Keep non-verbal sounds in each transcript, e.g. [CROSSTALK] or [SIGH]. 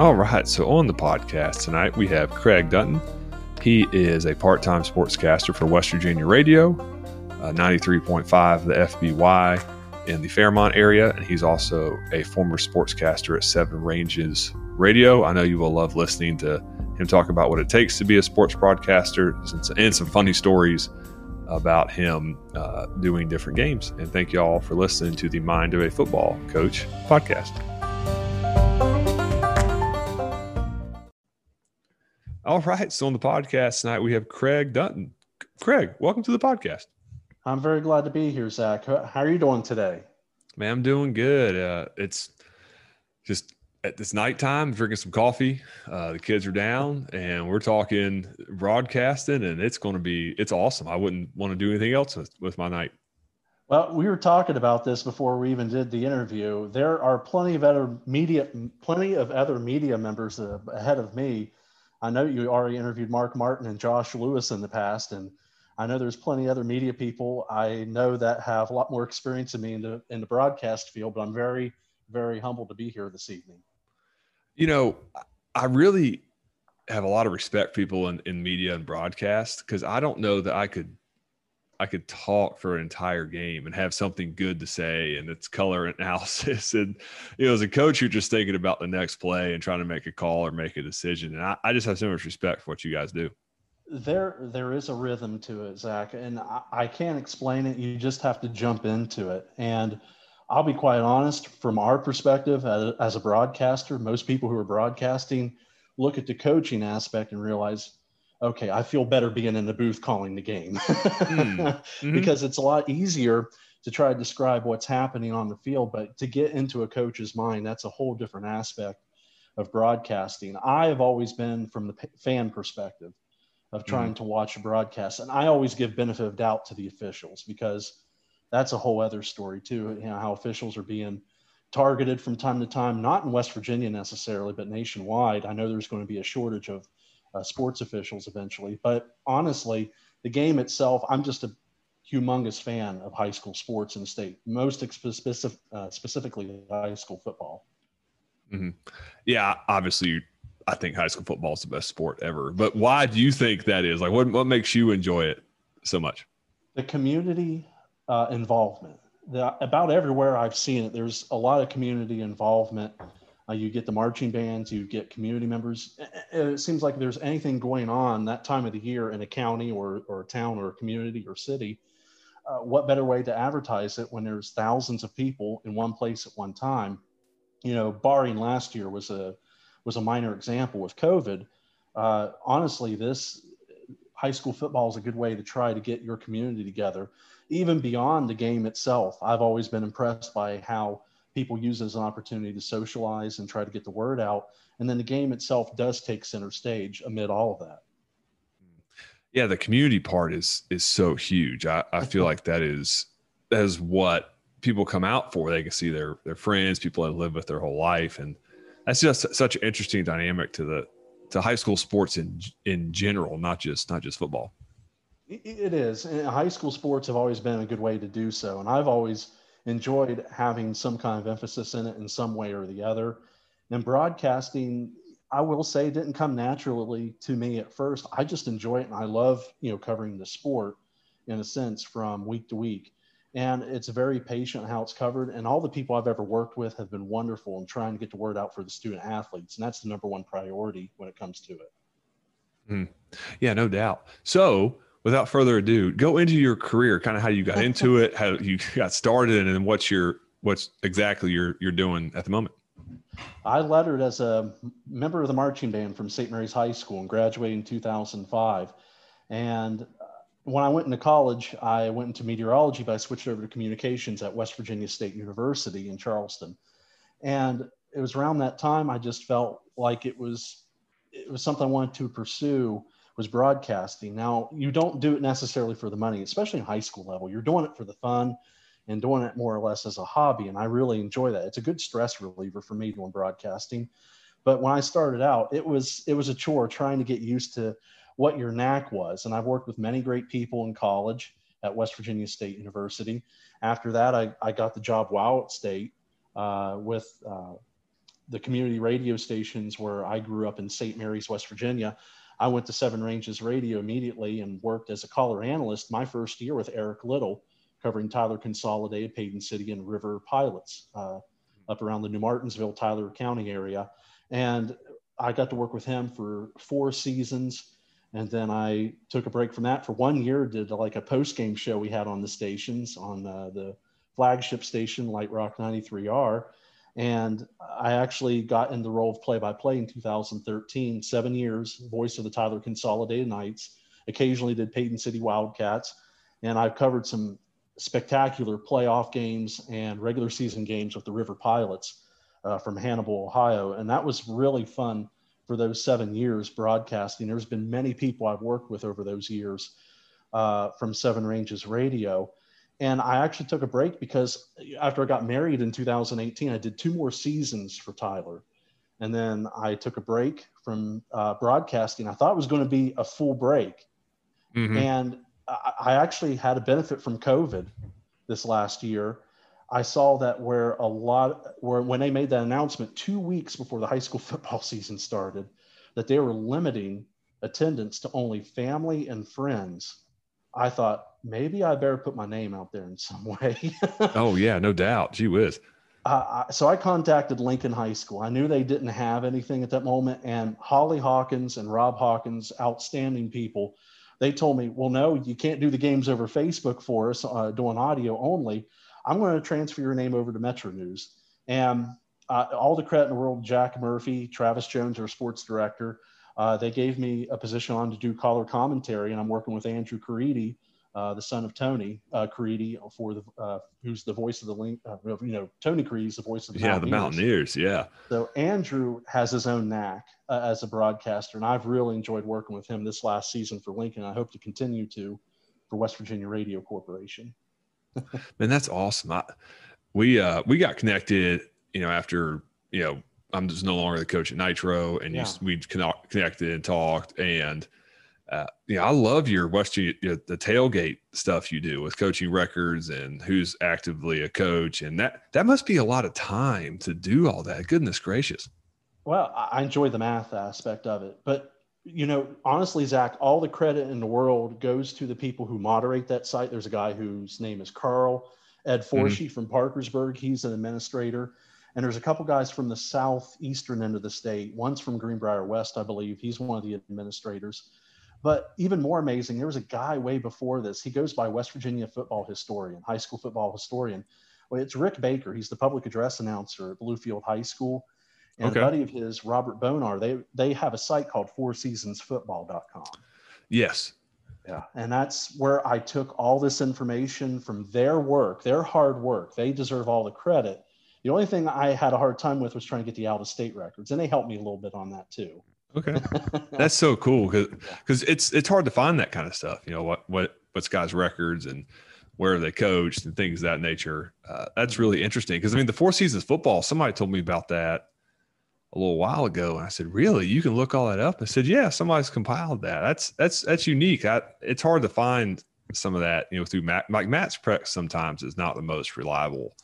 All right. So on the podcast tonight, we have Craig Dutton. He is a part time sportscaster for West Virginia Radio, uh, 93.5 the FBY in the Fairmont area. And he's also a former sportscaster at Seven Ranges Radio. I know you will love listening to him talk about what it takes to be a sports broadcaster and some funny stories about him uh, doing different games. And thank you all for listening to the Mind of a Football Coach podcast. All right. So on the podcast tonight, we have Craig Dutton. Craig, welcome to the podcast. I'm very glad to be here, Zach. How are you doing today? Man, I'm doing good. Uh, it's just at this nighttime, drinking some coffee. Uh, the kids are down, and we're talking broadcasting, and it's going to be it's awesome. I wouldn't want to do anything else with, with my night. Well, we were talking about this before we even did the interview. There are plenty of other media, plenty of other media members ahead of me I know you already interviewed Mark Martin and Josh Lewis in the past, and I know there's plenty other media people I know that have a lot more experience than me in the in the broadcast field. But I'm very, very humbled to be here this evening. You know, I really have a lot of respect people in, in media and broadcast because I don't know that I could I could talk for an entire game and have something good to say and it's color [LAUGHS] analysis. And, you know, as a coach, you're just thinking about the next play and trying to make a call or make a decision. And I, I just have so much respect for what you guys do. There, there is a rhythm to it, Zach, and I, I can't explain it. You just have to jump into it. And I'll be quite honest, from our perspective as, as a broadcaster, most people who are broadcasting look at the coaching aspect and realize okay, I feel better being in the booth calling the game mm. [LAUGHS] mm-hmm. because it's a lot easier to try to describe what's happening on the field. But to get into a coach's mind, that's a whole different aspect of broadcasting. I have always been from the fan perspective of trying mm. to watch a broadcast, and I always give benefit of doubt to the officials because that's a whole other story too. You know how officials are being targeted from time to time, not in West Virginia necessarily, but nationwide. I know there's going to be a shortage of uh, sports officials eventually. But honestly, the game itself, I'm just a humongous fan of high school sports in the state, most specific, uh, specifically high school football. Mm-hmm. Yeah, obviously, I think high school football is the best sport ever. But why do you think that is? Like, what what makes you enjoy it so much? The community uh, involvement. The, about everywhere I've seen it, there's a lot of community involvement uh, you get the marching bands, you get community members. It seems like there's anything going on that time of the year in a county or, or a town or a community or city. Uh, what better way to advertise it when there's thousands of people in one place at one time? You know, barring last year was a was a minor example with COVID. Uh, honestly, this high school football is a good way to try to get your community together, even beyond the game itself. I've always been impressed by how people use it as an opportunity to socialize and try to get the word out. And then the game itself does take center stage amid all of that. Yeah, the community part is is so huge. I, I feel like that is that is what people come out for. They can see their their friends, people that live with their whole life, and that's just such an interesting dynamic to the to high school sports in in general, not just not just football. It is. And high school sports have always been a good way to do so, and I've always enjoyed having some kind of emphasis in it in some way or the other. And broadcasting, I will say, didn't come naturally to me at first. I just enjoy it and I love, you know, covering the sport in a sense from week to week. And it's very patient how it's covered. And all the people I've ever worked with have been wonderful in trying to get the word out for the student athletes. And that's the number one priority when it comes to it. Mm. Yeah, no doubt. So, without further ado, go into your career, kind of how you got [LAUGHS] into it, how you [LAUGHS] got started, and what's your what's exactly you're you're doing at the moment. I lettered as a member of the marching band from St. Mary's High School and graduated in 2005. And uh, when I went into college, I went into meteorology, but I switched over to communications at West Virginia State University in Charleston. And it was around that time I just felt like it was it was something I wanted to pursue was broadcasting. Now, you don't do it necessarily for the money, especially in high school level. You're doing it for the fun and doing it more or less as a hobby. And I really enjoy that. It's a good stress reliever for me doing broadcasting. But when I started out, it was it was a chore trying to get used to what your knack was. And I've worked with many great people in college at West Virginia State University. After that, I, I got the job Wowat State uh, with uh, the community radio stations where I grew up in St. Mary's, West Virginia. I went to Seven Ranges Radio immediately and worked as a caller analyst my first year with Eric Little, covering Tyler Consolidated, Paden City, and River Pilots uh, up around the New Martinsville, Tyler County area. And I got to work with him for four seasons. And then I took a break from that for one year, did like a post game show we had on the stations on uh, the flagship station, Light Rock 93R. And I actually got in the role of play by play in 2013, seven years, voice of the Tyler Consolidated Knights, occasionally did Paden City Wildcats. And I've covered some spectacular playoff games and regular season games with the River Pilots uh, from Hannibal, Ohio. And that was really fun for those seven years broadcasting. There's been many people I've worked with over those years uh, from Seven Ranges Radio. And I actually took a break because after I got married in 2018, I did two more seasons for Tyler. And then I took a break from uh, broadcasting. I thought it was going to be a full break. Mm-hmm. And I, I actually had a benefit from COVID this last year I saw that where a lot where when they made that announcement two weeks before the high school [LAUGHS] football season started, that they were limiting attendance to only family and friends. I thought maybe I better put my name out there in some [LAUGHS] way. oh yeah, no doubt. Gee whiz. Uh, so I contacted Lincoln High School. I knew they didn't have anything at that moment, and Holly Hawkins and Rob Hawkins, outstanding people, they told me, "Well, no, you can't do the games over Facebook for us, uh, doing audio only." I'm going to transfer your name over to Metro News. And uh, all the credit in the world, Jack Murphy, Travis Jones, our sports director, uh, they gave me a position on to do color commentary, and I'm working with Andrew Caridi, uh, the son of Tony uh, Caridi, for the uh, who's the voice of the link. Uh, you know, Tony Caridi's the voice of the yeah, Mountaineers. the Mountaineers. Yeah. So Andrew has his own knack uh, as a broadcaster, and I've really enjoyed working with him this last season for Lincoln. I hope to continue to for West Virginia Radio Corporation. [LAUGHS] Man, that's awesome. I, we uh we got connected, you know, after you know I'm just no longer the coach at Nitro, and yeah. you, we connected and talked, and uh, yeah, I love your West you know, the tailgate stuff you do with coaching records and who's actively a coach, and that that must be a lot of time to do all that. Goodness gracious. Well, I enjoy the math aspect of it, but you know, honestly, Zach, all the credit in the world goes to the people who moderate that site. There's a guy whose name is Carl Ed mm-hmm. Mm-hmm. from Parkersburg. He's an administrator. And there's a couple guys from the southeastern end of the state. One's from Greenbrier West, I believe. He's one of the administrators. But even more amazing, there was a guy way before this. He goes by West Virginia football historian, high school football historian. Well, it's Rick Baker. He's the public address announcer at Bluefield High School and okay. a buddy of his, Robert Bonar, they they have a site called fourseasonsfootball.com. Yes. Yeah. And that's where I took all this information from their work, their hard work. They deserve all the credit. The only thing I had a hard time with was trying to get the out of state records, and they helped me a little bit on that too. Okay, [LAUGHS] that's so cool because because it's it's hard to find that kind of stuff. You know what what what's guys' records and where they coached and things of that nature. Uh, that's really interesting because I mean the Four Seasons football. Somebody told me about that a little while ago. And I said, really, you can look all that up. I said, yeah, somebody's compiled that. That's, that's, that's unique. I, it's hard to find some of that, you know, through Matt, like MaxPreps sometimes is not the most reliable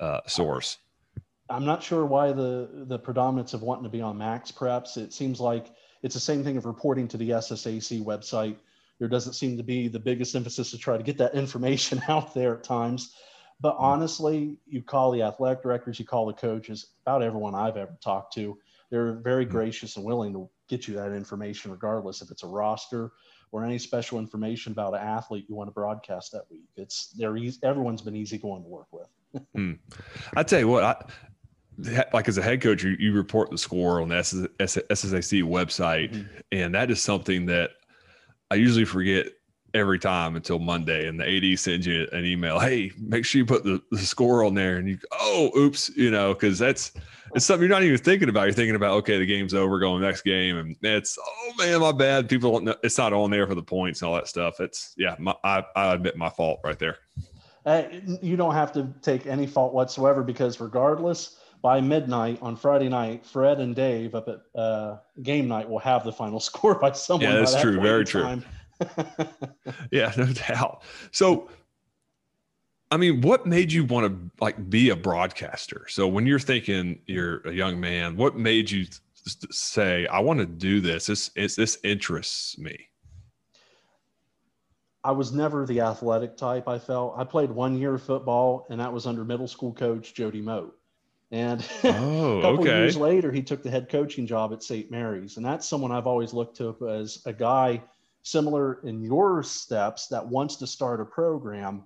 uh, source. I'm not sure why the, the predominance of wanting to be on MaxPreps It seems like it's the same thing of reporting to the SSAC website. There doesn't seem to be the biggest emphasis to try to get that information [LAUGHS] out there at times. But honestly, you call the athletic directors, you call the coaches, about everyone I've ever talked to, they're very mm-hmm. gracious and willing to get you that information, regardless if it's a roster or any special information about an athlete you want to broadcast that week. It's they're easy, everyone's been easy going to work with. [LAUGHS] mm. I tell you what, I, like as a head coach, you, you report the score on the SSAC website, mm-hmm. and that is something that I usually forget every time until Monday, and the AD sends you an email. Hey, make sure you put the, the score on there, and you oh, oops, you know, because that's it's something you're not even thinking about. You're thinking about okay, the game's over, going next game, and it's oh man, my bad. People don't know it's not on there for the points and all that stuff. It's yeah, my, I I admit my fault right there. Uh, you don't have to take any fault whatsoever because regardless, by midnight on Friday night, Fred and Dave up at uh, game night will have the final [LAUGHS] score by someone. Yeah, that's true. Very true. [LAUGHS] yeah, no doubt. So I mean, what made you want to like be a broadcaster? So when you're thinking you're a young man, what made you say, "I want to do this"? This is this interests me. I was never the athletic type. I felt I played one year of football, and that was under middle school coach Jody Mote. And [LAUGHS] oh, a couple okay. years later, he took the head coaching job at St. Mary's, and that's someone I've always looked to as a guy similar in your steps that wants to start a program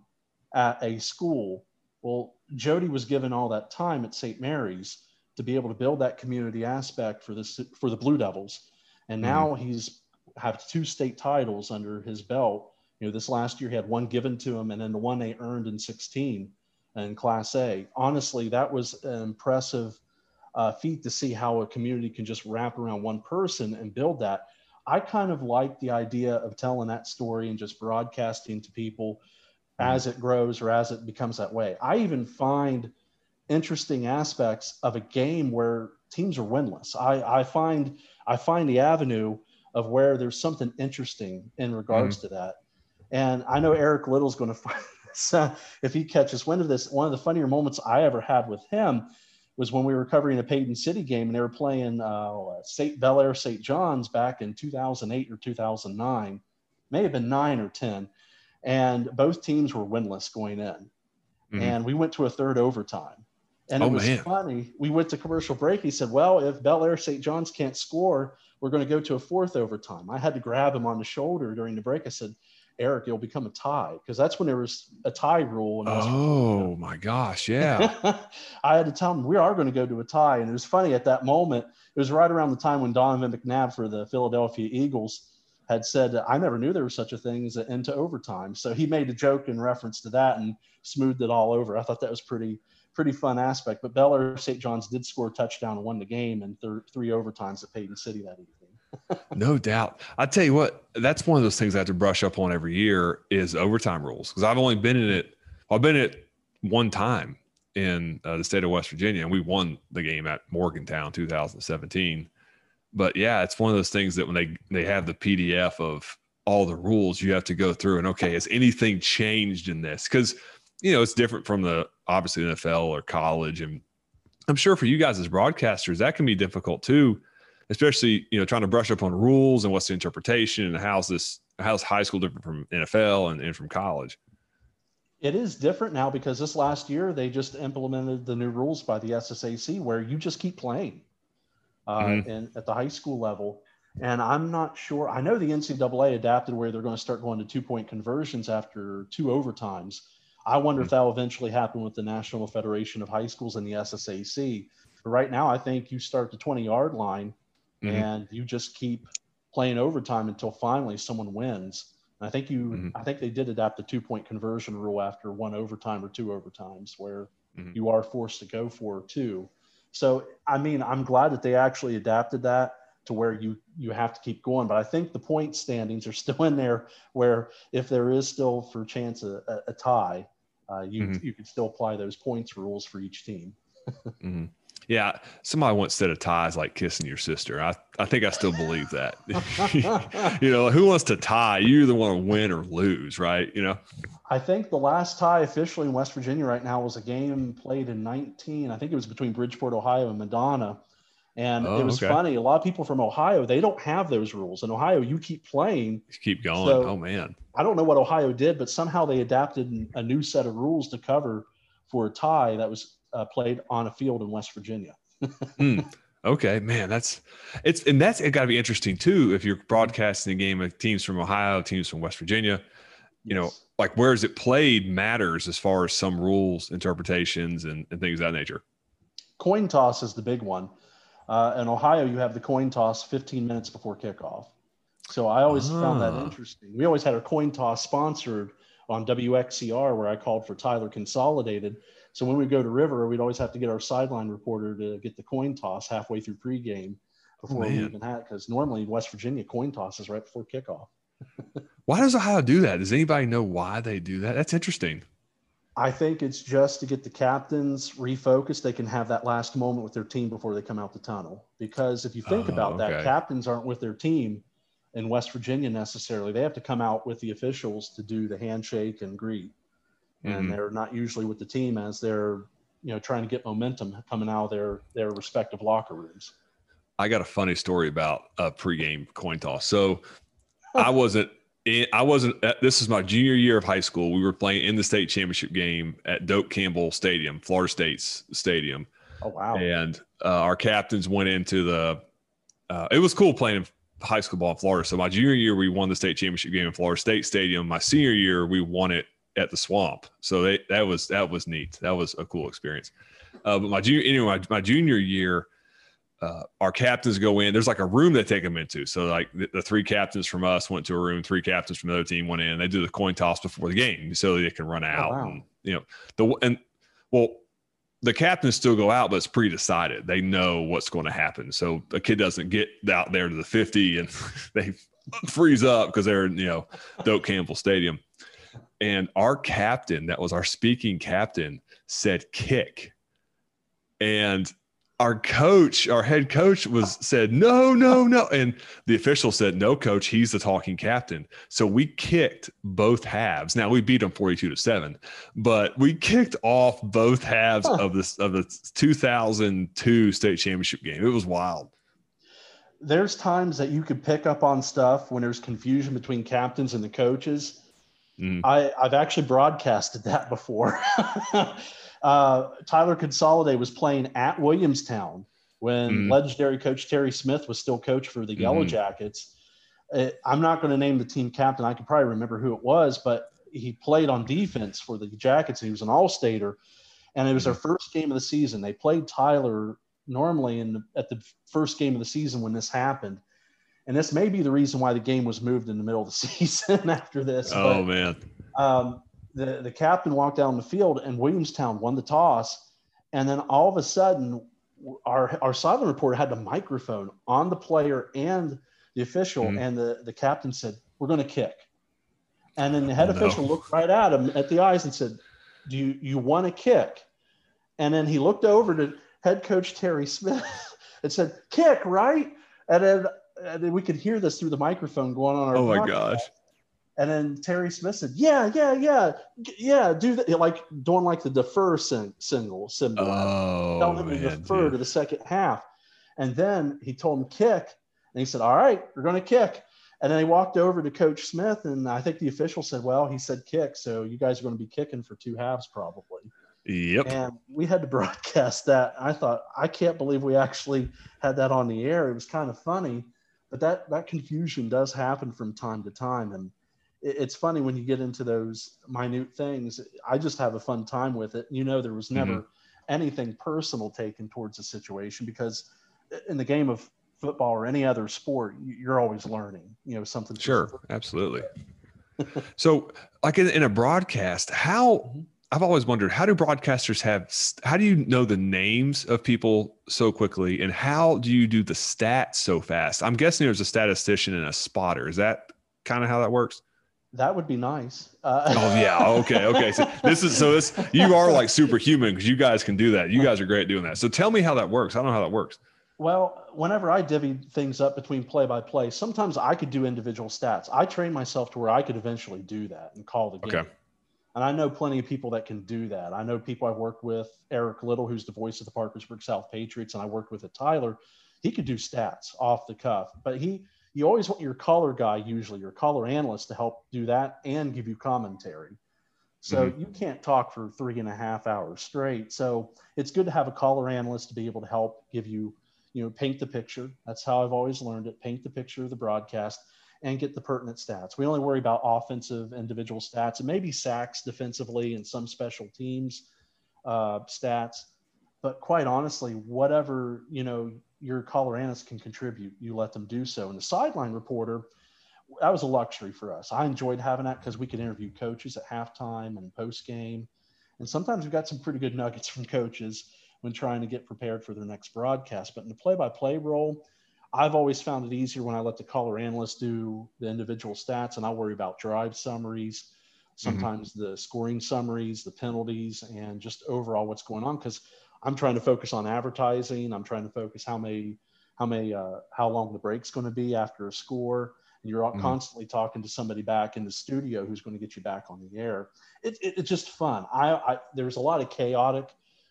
at a school. Well, Jody was given all that time at St. Mary's to be able to build that community aspect for this for the Blue Devils, and mm-hmm. now mm-hmm. he's have two state titles under his belt. You know, this last year he had one given to him, and then the one they earned in 16 in Class A. Honestly, that was an impressive uh, feat to see how a community can just wrap around one person and build that. I kind of like the idea of telling that story and just broadcasting to people as it grows or as it becomes that way. I even find interesting aspects of a game where teams are winless. I, I find I find the avenue of where there's something interesting in regards mm-hmm. to that. And I know Eric Little's going [LAUGHS] to find [LAUGHS] this uh, if he catches wind of this. One of the funnier moments I ever had with him was when we were covering a Paden City game and they were playing uh, St. Bellaire St. John's back in 2008 or 2009, may have been nine or 10 and both teams were winless going in. Mm-hmm. And we went to a third overtime. And oh, it was man. funny. We went to commercial break. He said, Well, if Bellaire St. John's can't score, we're going to go to a fourth overtime. I had to grab him on the shoulder during the break. I said, Eric, it'll become a tie because that's when there was a tie rule. oh my gosh, yeah. [LAUGHS] I had to tell him we are going to go to a tie, and it was funny at that moment. It was right around the time when Donovan McNabb for the Philadelphia Eagles had said, I never knew there was such a thing as an into overtime. So he made a joke in reference to that and smoothed it all over. I thought that was pretty, pretty fun aspect. But Bellaire St. John's did score a touchdown and won the game in th- three overtimes at Paden City that evening. No doubt. I tell you what, that's one of those things I have to brush up on every year is overtime rules because I've only been in it. I've been in it one time in uh, the state of West Virginia, and we won the game at Morgantown 2017 but yeah, it's one of those things that when they they have the PDF of all the rules, you have to go through and okay, has anything changed in this? Because you know it's different from the obviously NFL or college, and I'm sure for you guys as broadcasters that can be difficult too, especially you know trying to brush up on rules and what's the interpretation and how's this how's high school different from NFL and, and from college. It is different now because this last year they just implemented the new rules by the SSAC where you just keep playing uh, mm-hmm. in, at the high school level. And I'm not sure. I know the NCAA adapted where they're going to start going to two point conversions after two overtimes. I wonder mm-hmm. if that will eventually happen with the National Federation of High Schools and the SSAC. But right now, I think you start the 20 yard line mm-hmm. and you just keep playing overtime until finally someone wins. And I think you, mm-hmm. I think they did adapt the two point conversion rule after one overtime or two overtimes where mm-hmm. you are forced to go for two. So, I mean, I'm glad that they actually adapted that to where you you have to keep going. But I think the point standings are [LAUGHS] still in there where if there is still for chance a, a, a tie, uh, you mm-hmm. you could still apply those points rules for each team. [LAUGHS] Yeah, somebody once said a tie is like kissing your sister. I, I think I still believe that. [LAUGHS] you know, who wants to tie? You either want to win or lose, right? You know. I think the last tie officially in West Virginia right now was a game played in 19. I think it was between Bridgeport, Ohio, and Madonna. And oh, it was okay. funny. A lot of people from Ohio, they don't have those rules. In Ohio, you keep playing. You keep going. So, oh man. I don't know what Ohio did, but somehow they adapted a new set of rules to cover for a tie that was uh, played on a field in West Virginia. [LAUGHS] mm, okay, man, that's it's and that's it. Got to be interesting too if you're broadcasting a game of teams from Ohio, teams from West Virginia. You yes. know, like where is it played matters as far as some rules, interpretations, and, and things of that nature. Coin toss is the big one. Uh, in Ohio, you have the coin toss 15 minutes before kickoff. So I always ah. found that ah. interesting. We always had our coin toss sponsored on WXCR, where I called for Tyler Consolidated. So when we go to River, we'd always have to get our sideline reporter to get the coin toss halfway through pregame before oh, we even had because normally West Virginia coin toss is right before kickoff. [LAUGHS] why does Ohio do that? Does anybody know why they do that? That's interesting. I think it's just to get the captains refocused. They can have that last moment with their team before they come out the tunnel. Because if you think oh, about okay. that, captains aren't with their team in West Virginia necessarily. They have to come out with the officials to do the handshake and greet. And mm-hmm. they're not usually with the team as they're you know trying to get momentum coming out of their their respective locker rooms. I got a funny story about a pregame coin toss. So I wasn't. I wasn't. This is my junior year of high school. We were playing in the state championship game at Doak Campbell Stadium, Florida State's stadium. Oh wow! And uh, our captains went into the. Uh, it was cool playing high school ball in Florida. So my junior year, we won the state championship game in Florida State Stadium. My senior year, we won it at the Swamp. So they, that was that was neat. That was a cool experience. Uh, but my junior anyway, my, my junior year, uh, our captains go in. There's like a room they take them into. So like the, the, three captains from us went to a room. Three captains from the other team went in. They do the coin toss before the game so they can run oh, out. Oh, wow. and, you know the and well the captains still go out, but it's pre-decided. They know what's going to happen. So a kid doesn't get out there to the 50 and [LAUGHS] they freeze up because they're you know, Doak Campbell Stadium. And our captain, that was our speaking captain, said kick. And our coach, our head coach was said, no, no, no. And the official said, no, coach, he's the talking captain. So we kicked both halves. Now we beat them 42 to seven, but we kicked off both halves huh. of this, of the 2002 state championship game. It was wild. There's times that you could pick up on stuff when there's confusion between captains and the coaches. Mm. I, I've actually broadcasted that before. [LAUGHS] Uh, Tyler Consolidate was playing at Williamstown when mm legendary coach Terry Smith was still coach for the Yellow mm Jackets. It, uh, I'm not going to name the team captain. I can probably remember who it was, but he played on defense for the Jackets. He was an all-stater, and it was their first game of the season. They played Tyler normally in the, at the first game of the season when this happened. And this may be the reason why the game was moved in the middle of the [LAUGHS] season after this. Oh but, man! Um, the, the captain walked down the field and Williamstown won the toss. And then all of a sudden, our, our sideline reporter had the microphone on the player and the official. Mm-hmm. And the, the captain said, We're going to kick. And then the head oh, official no. looked right at him at the eyes and said, Do you, you want to kick? And then he looked over to head coach Terry Smith [LAUGHS] and said, Kick, right? And then, Uh, and then we could hear this through the microphone going on. Our oh my gosh. And then Terry Smith said, "Yeah, yeah, yeah, yeah, do that." Like doing like the defer sing- single symbol. Oh, Tell him to defer to the second half. And then he told him kick, and he said, "All right, we're going to kick." And then he walked over to Coach Smith, and I think the official said, "Well, he said kick, so you guys are going to be kicking for two halves probably." Yep. And we had to [LAUGHS] broadcast that. I thought, I can't believe we actually had that on the air. It was kind of funny, but that that confusion does happen from time to time, and it's funny when you get into those minute things. I just have a fun time with it. You know, there was never mm-hmm. anything personal taken towards the situation because in the game of football or any other sport, you're always learning. You know, something. Sure, absolutely. so, like in, in, a broadcast, how mm-hmm. I've always wondered how do broadcasters have how do you know the names of people so quickly and how do you do the stats so fast? I'm guessing there's a statistician and a spotter. Is that kind of how that works? That would be nice. Uh, oh yeah. Okay. Okay. So this is so this you are like superhuman because you guys can do that. You guys are great doing that. So tell me how that works. I don't know how that works. Well, whenever I divvy things up between play by play, sometimes I could do individual stats. I train myself to where I could eventually do that and call the game. Okay. And I know plenty of people that can do that. I know people I've worked with, Eric Little, who's the voice of the Parkersburg South Patriots, and I worked with at Tyler. He could do stats off the cuff, but he you always want your color guy, usually your color analyst, to help do that and give you commentary. So mm-hmm. you can't talk for three and a half hours straight. So it's good to have a color analyst to be able to help give you, you know, paint the picture. That's how I've always learned it. Paint the picture of the broadcast and get the pertinent stats. We only worry about offensive individual stats and maybe sacks defensively and some special teams uh, stats. But quite honestly, whatever you know your color analyst can contribute, you let them do so. And the sideline reporter, that was a luxury for us. I enjoyed having that because we could interview coaches at halftime and post game. And sometimes we got some pretty good nuggets from coaches when trying to get prepared for their next broadcast. But in the play by play role, I've always found it easier when I let the color analyst do the individual stats and I worry about drive summaries, sometimes mm-hmm. the scoring summaries, the penalties, and just overall what's going on. Because I'm trying to focus on advertising. I'm trying to focus how many, how many, uh, how long the break's going to be after a score, and you're mm-hmm. constantly talking to somebody back in the studio who's going to get you back on the air. It, it, it's just fun. I, I there's a lot of chaotic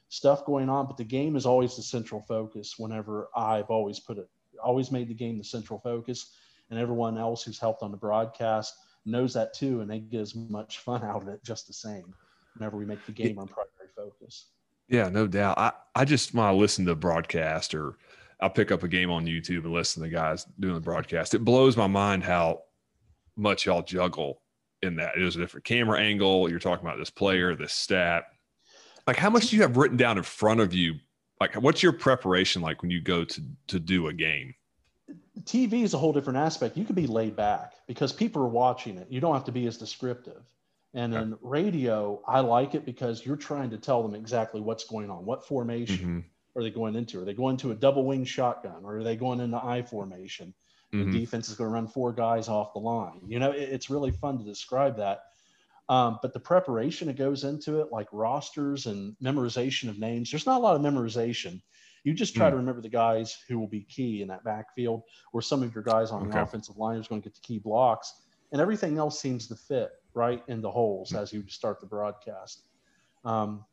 stuff going on, but the game is always the central focus. Whenever I've always put it, always made the game the central focus, and everyone else who's helped on the broadcast knows that too, and they get as much [LAUGHS] fun out of it just the same. Whenever we make the game our primary focus. Yeah, no doubt. I, I just when I listen to the broadcast or I'll pick up a game on YouTube and listen to the guys doing the broadcast. It blows my mind how much y'all juggle in that. It is a different camera angle. You're talking about this player, this stat. Like how much do you have written down in front of you? Like what's your preparation like when you go to to do a game? TV is a whole different aspect. You can be laid back because people are watching it. You don't have to be as descriptive. And in radio, I like it because you're trying to tell them exactly what's going on, what formation mm-hmm. are they going into? Are they going to a double wing shotgun or are they going into I formation? Mm-hmm. The defense is going to run four guys off the line. You know, it, it's really fun to describe that. Um, but the preparation that goes into it, like rosters and memorization of names, there's not a lot of memorization. You just try mm. to remember the guys who will be key in that backfield, or some of your guys on okay. the offensive line who's going to get the key blocks, and everything else seems to fit right in the holes as you start the broadcast. Um,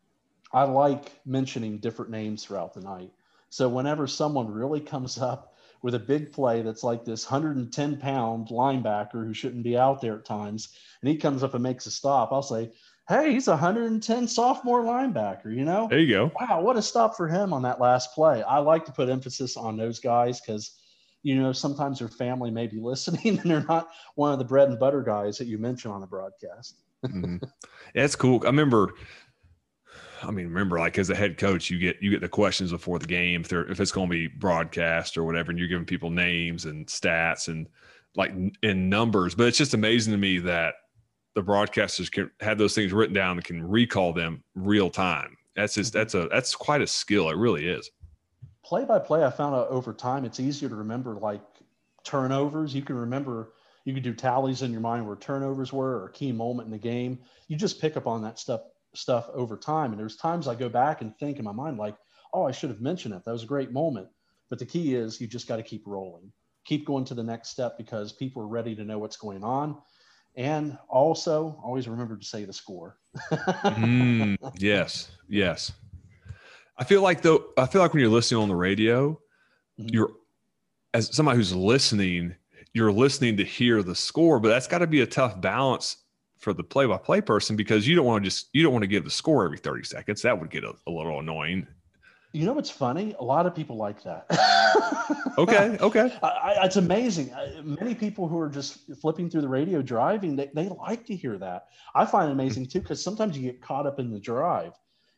I like mentioning different names throughout the night. So whenever someone really comes up with a big play that's like this 110 pound linebacker who shouldn't be out there at times, and he comes up and makes a stop, I'll say, Hey, he's a 110 sophomore linebacker, you know? There you go. Wow, what a stop for him on that last play. I like to put emphasis on those guys because you know, sometimes their family may be [LAUGHS] listening and they're not one of the bread and butter guys that you mention on the broadcast. mm-hmm. It's cool. I remember, I mean, remember, like as a head coach, you get you get the questions before the game if they're if it's going to be broadcast or whatever, and you're giving people names and stats and like in numbers. But it's just amazing to me that the broadcasters can have those things written down and can recall them real time. That's just mm-hmm. that's a that's quite a skill. It really is play by play, I found out over time it's easier to remember like turnovers. You can remember, you can do tallies in your mind where turnovers were or a key moment in the game. You just pick up on that stuff stuff over time. And there's times I go back and think in my mind like, oh, I should have mentioned it. That was a great moment. But the key is you just got to keep rolling, keep going to the next step because people are ready to know what's going on. And also, always remember to say the score. mm, yes, yes. I feel like though I feel like when you're listening on the radio, mm-hmm. you're as somebody who's listening, you're listening to hear the score, but that's got to be a tough balance for the play-by-play person because you don't want to just you don't want to give the score every 30 seconds. That would get a, a little annoying. You know what's funny? A lot of people like that. [LAUGHS] okay, okay. I, it's amazing. Many people who are just flipping through the radio driving, they, they like to hear that. I find it amazing too because sometimes you get caught up in the drive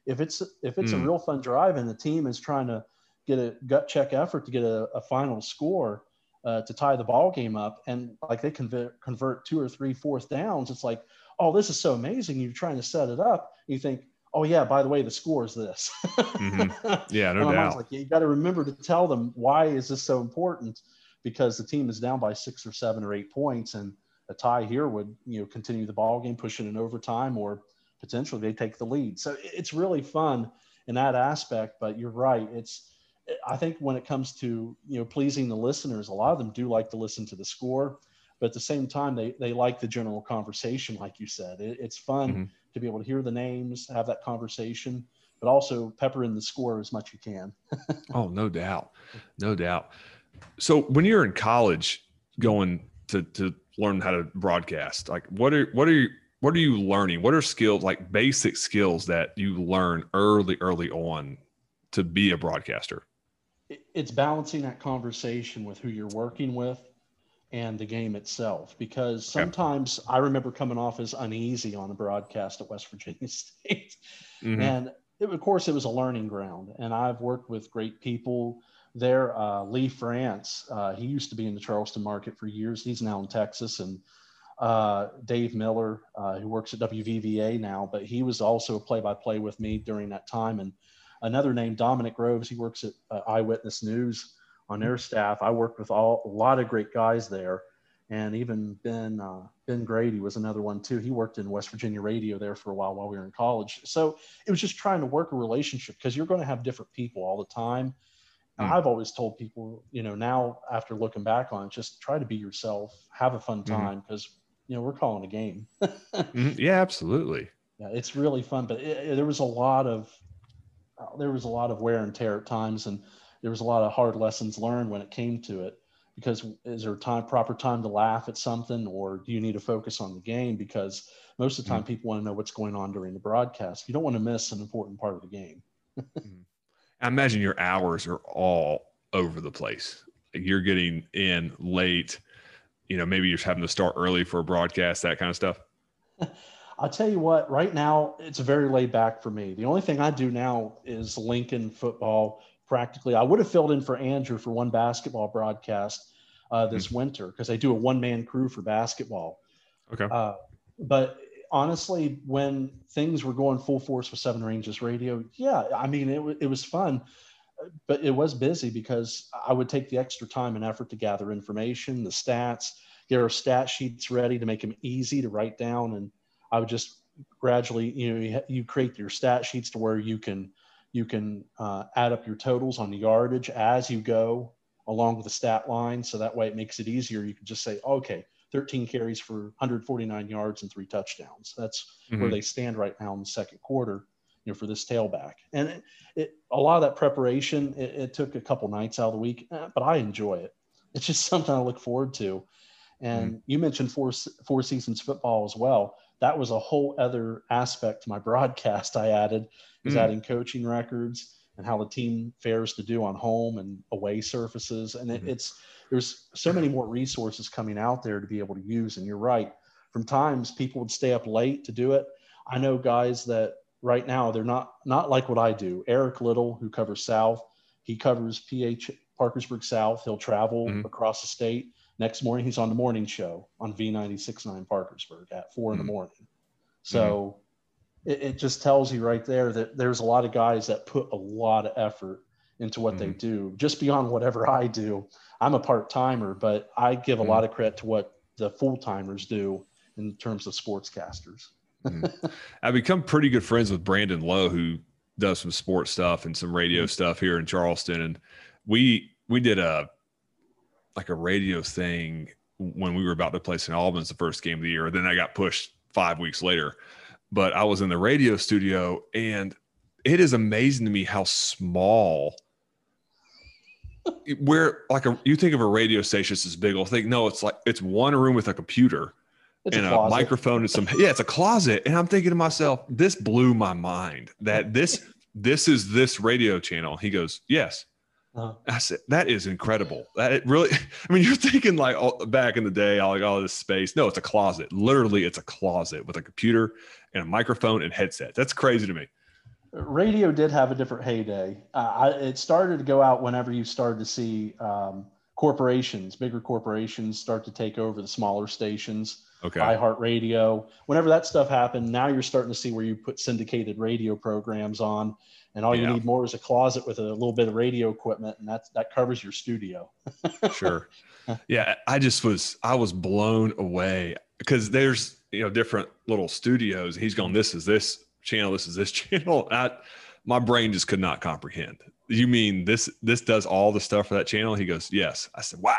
if it's if it's mm. a hmm. real fun drive and the team is trying to get a gut check effort to get a, a final score uh, to tie the ball game up and like they convert convert two or three fourth downs it's like oh this is so amazing you're trying to set it up you think oh yeah by the way the score is this mm-hmm. yeah [LAUGHS] no doubt like you got to remember to tell them why is this so important because the team is down by six or seven or eight points and a tie here would you know continue the ball game pushing in overtime or potentially they take the lead. So it's really fun in that aspect. But you're right. It's I think when it comes to you know pleasing the listeners, a lot of them do like to listen to the score, but at the same time they they like the general conversation, like you said. It, it's fun mm-hmm. to be able to hear the names, have that conversation, but also pepper in the score as much you can. [LAUGHS] oh, no doubt, no doubt. So when you're in college, going to to learn how to broadcast, like what are what are you what are you learning? What are skills like basic skills that you learn early, early on to be a broadcaster? It's balancing that conversation with who you're working with and the game itself. Because sometimes. I remember coming off as uneasy on a broadcast at West Virginia [LAUGHS] State. Mm-hmm. And it, of course, it was a learning ground. And I've worked with great people there. Uh, Lee France, uh, he used to be in the Charleston market for years. He's now in Texas. And uh, Dave Miller, uh, who works at WVVA now, but he was also a play-by-play with me during that time. And another name, Dominic Groves, he works at uh, Eyewitness News on their staff. I worked with all, a lot of great guys there, and even Ben uh, Ben Grady was another one too. He worked in West Virginia radio there for a while while we were in college. So it was just trying to work a relationship because you're going to have different people all the time. Mm. I've always told people, you know, now after looking back on it, just try to be yourself, have a fun mm-hmm. time because, mm-hmm. you know, we're calling a game. [LAUGHS] mm-hmm. Yeah, absolutely. Yeah, it's really fun. But it, it, there was a lot of, there was a lot of wear and tear at times. And there was a lot of hard lessons learned when it came to it because is there time proper time to laugh at something or do you need to focus on the game because most of the time mm-hmm. people want to know what's going on during the broadcast you don't want to miss an important part of the game [LAUGHS] mm-hmm. i imagine your hours are all over the place you're getting in late you know maybe you're having to start early for a broadcast that kind of stuff [LAUGHS] I'll tell you what, right now it's very laid back for me. The only thing I do now is Lincoln football practically. I would have filled in for Andrew for one basketball broadcast uh, this mm-hmm. winter because I do a one man crew for basketball. Okay. Uh, but honestly, when things were going full force with Seven Ranges Radio, yeah, I mean, it, it was fun, but it was busy because I would take the extra time and effort to gather information, the stats, get our stat sheets ready to make them easy to write down. And I would just gradually, you know, you, you create your stat sheets to where you can you can uh, add up your totals on the yardage as you go along with the stat line. So that way it makes it easier. You can just say, okay, 13 carries for 149 yards and three touchdowns. That's mm-hmm. where they stand right now in the second quarter, you know, for this tailback. And it, it a lot of that preparation, it, it, took a couple nights out of the week, eh, but I enjoy it. It's just [LAUGHS] something I look forward to. And mm-hmm. you mentioned four, four seasons football as well. That was a whole other aspect to my broadcast I added is mm. adding coaching records and how the team fares to do on home and away surfaces. And it, mm-hmm. it's there's so many more resources coming out there to be able to use. And you're right. From times people would stay up late to do it. I know guys that right now they're not not like what I do. Eric Little, who covers South, he covers PH Parkersburg South. He'll travel mm-hmm. across the state. Next morning, he's on the morning show on V96.9 Parkersburg at 4 mm-hmm. in the mm-hmm. morning. So it, it, just tells you right there that there's a lot of guys that put a lot of effort into what mm-hmm. they do, just beyond whatever I do. I'm a part timer, but I give a mm-hmm. lot of credit to what the full timers do in terms of sportscasters. mm-hmm. [LAUGHS] I've become pretty good friends with Brandon Lowe, who does some sports stuff and some radio mm-hmm. stuff here in Charleston. And we we did a like a radio thing when we were about to play St. Albans the first game of the year. Then I got pushed five weeks later but I was in the radio studio and it is amazing to me how small [LAUGHS] where like a, you think of a radio station as this big old thing. No, it's like it's one room with a computer it's and a, a microphone and some yeah, it's a closet. And I'm thinking to myself, this blew my mind that this this is this radio channel. He goes, Yes. Uh-huh. I said, that is incredible. That it really, [LAUGHS] I mean, you're thinking like oh, back in the day, all like all this space. No, it's a closet. Literally, it's a closet with a computer and a microphone and headset. That's crazy to me. Radio did have a different heyday. Uh, I, it started to go out whenever you started to see um, corporations, bigger corporations, start to take over the smaller stations. Okay. iHeartRadio. Whenever that stuff happened, now you're starting to see where you put syndicated radio programs on, and all yeah. you need more is a closet with a little bit of radio equipment, and that's that covers your studio. [LAUGHS] sure. Yeah, I just was I was blown away because there's you know different little studios. He's going, this is this channel, this is this [LAUGHS] channel. I, my brain just could not comprehend. You mean this this does all the stuff for that channel? He goes, yes. I said, wow.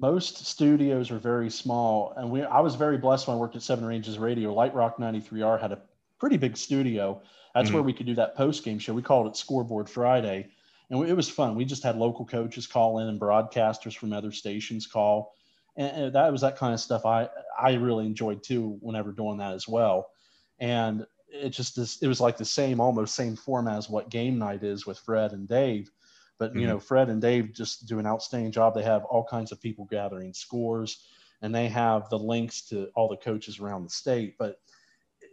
Most studios are very small, and we I was very blessed when I worked at Seven Ranges Radio. Light Rock 93R had a pretty big studio. That's mm-hmm. where we could do that post game show. We called it Scoreboard Friday, and it was fun. We just had local coaches call in and broadcasters from other stations call and, that was that kind of stuff I I really enjoyed too whenever doing that as well. And it just this it was like the same almost same format as what game night is with Fred and Dave. But you mm-hmm. know, Fred and Dave just do an outstanding job. They have all kinds of people gathering scores, and they have the links to all the coaches around the state. But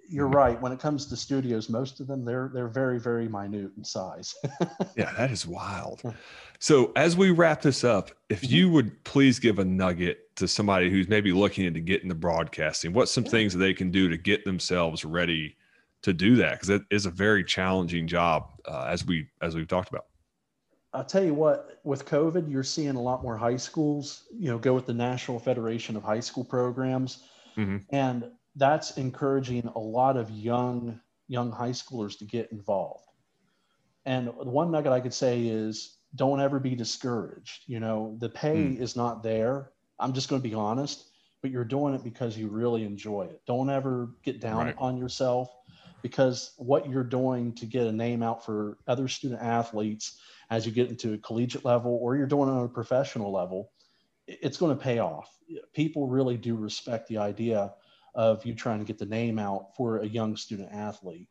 you're mm-hmm. right. When it comes to studios, most of them they're they're very very minute in size. [LAUGHS] yeah, that is wild. So as we wrap this up, if mm-hmm. you would please give a nugget to somebody who's maybe looking into getting the broadcasting, what's some things that they can do to get themselves ready to do that? Because it is a very challenging job, uh, as we as we've talked about. I'll tell you what, with COVID, you're seeing a lot more high schools, you know, go with the National Federation of High School Programs. Mm-hmm. And that's encouraging a lot of young young high schoolers to get involved. And the one nugget I could say is don't ever be discouraged. You know, the pay mm. is not there. I'm just going to be honest, but you're doing it because you really enjoy it. Don't ever get down right. on yourself because what you're doing to get a name out for other student athletes as you get into a collegiate level or you're doing it on a professional level, it's going to pay off. People really do respect the idea of you trying to get the name out for a young student athlete.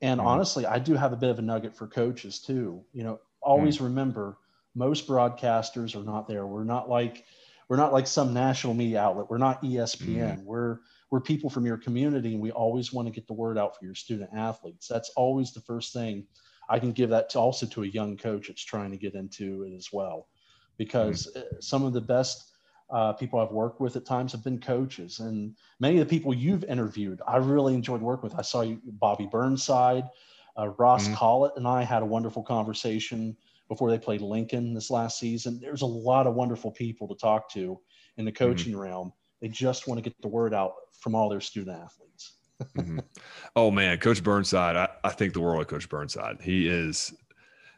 And mm-hmm. honestly, I do have a bit of a nugget for coaches too. You know, always mm-hmm. remember most broadcasters are not there. We're not like we're not like some national media outlet. We're not ESPN. Mm-hmm. We're we're people from your community and we always want to get the word out for your student athletes. That's always the first thing. I can give that to also to a young coach that's trying to get into it as well. Because mm-hmm. some of the best uh, people I've worked with at times have been coaches, and many of the people you've interviewed, I really enjoyed working with. I saw you, Bobby Burnside, uh, Ross mm-hmm. Collett, and I had a wonderful conversation before they played Lincoln this last season. There's a lot of wonderful people to talk to in the mm-hmm. coaching mm-hmm. realm. They just want to get the word out from all their student athletes. [LAUGHS] mm-hmm. Oh man, Coach Burnside, I, I think the world of Coach Burnside. He is.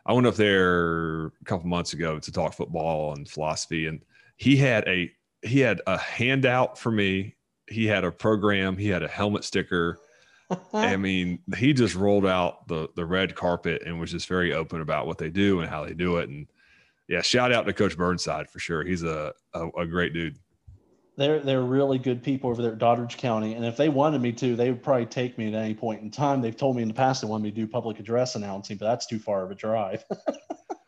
I went up there a couple months ago to talk football and philosophy, and he had a he had a handout for me. He had a program. He had a helmet sticker. Uh-huh. I mean, he just rolled out the the red carpet and was just very open about what they do and how they do it. And yeah, shout out to Coach Burnside for sure. He's a a, a great dude. They're they're really good people over there at Doddridge County, and if they wanted me to, they would probably take me at any point in time. They've told me in the past they want me to do public address announcing, but that's too far of a drive. [LAUGHS]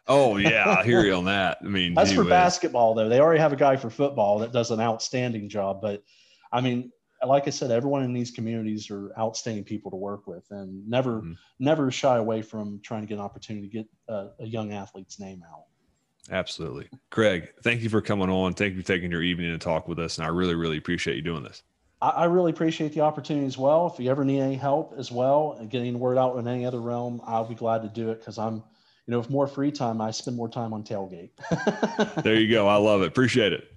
Oh yeah, I hear you on that. I mean, that's for basketball though. They already have a guy for football that does an outstanding job. But I mean, like I said, everyone in these communities are outstanding people to work with, and never mm-hmm. never shy away from trying to get an opportunity to get a, a young athlete's name out. Absolutely, Craig. Thank you for coming on. Thank you for taking your evening to talk with us, and I really, really appreciate you doing this. I, I really appreciate the opportunity as well. If you ever need any help as well, and getting the word out in any other realm, I'll be glad to do it because I'm you know, with more free time, I spend more time on tailgate. [LAUGHS] there you go. I love it. Appreciate it.